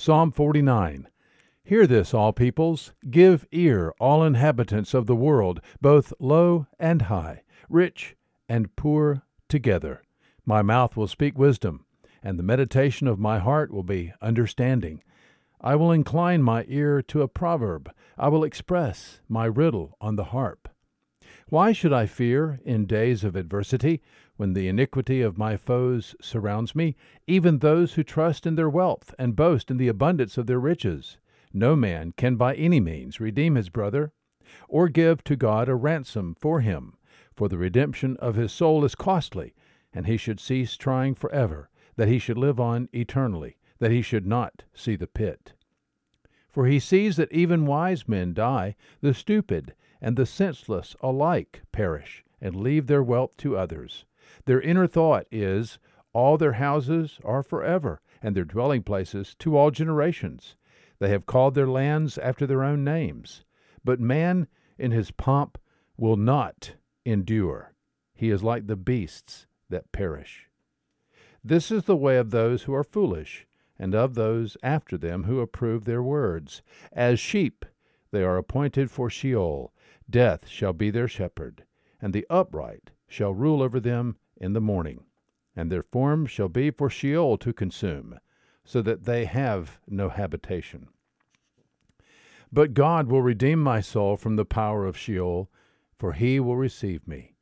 Psalm 49 Hear this, all peoples. Give ear, all inhabitants of the world, both low and high, rich and poor together. My mouth will speak wisdom, and the meditation of my heart will be understanding. I will incline my ear to a proverb. I will express my riddle on the harp. Why should I fear in days of adversity, when the iniquity of my foes surrounds me, even those who trust in their wealth and boast in the abundance of their riches? No man can by any means redeem his brother, or give to God a ransom for him, for the redemption of his soul is costly, and he should cease trying forever, that he should live on eternally, that he should not see the pit. For he sees that even wise men die, the stupid and the senseless alike perish, and leave their wealth to others. Their inner thought is, All their houses are forever, and their dwelling places to all generations. They have called their lands after their own names. But man in his pomp will not endure. He is like the beasts that perish. This is the way of those who are foolish, and of those after them who approve their words. As sheep they are appointed for Sheol. Death shall be their shepherd, and the upright shall rule over them in the morning. And their form shall be for Sheol to consume, so that they have no habitation. But God will redeem my soul from the power of Sheol, for he will receive me.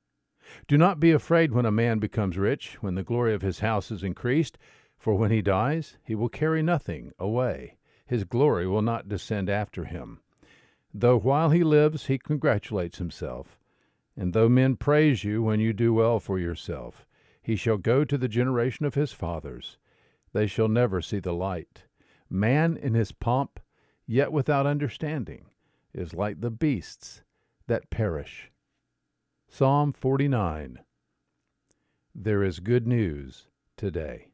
Do not be afraid when a man becomes rich, when the glory of his house is increased, for when he dies, he will carry nothing away. His glory will not descend after him. Though while he lives he congratulates himself, and though men praise you when you do well for yourself, he shall go to the generation of his fathers. They shall never see the light. Man in his pomp, yet without understanding, is like the beasts that perish. Psalm 49 There is good news today.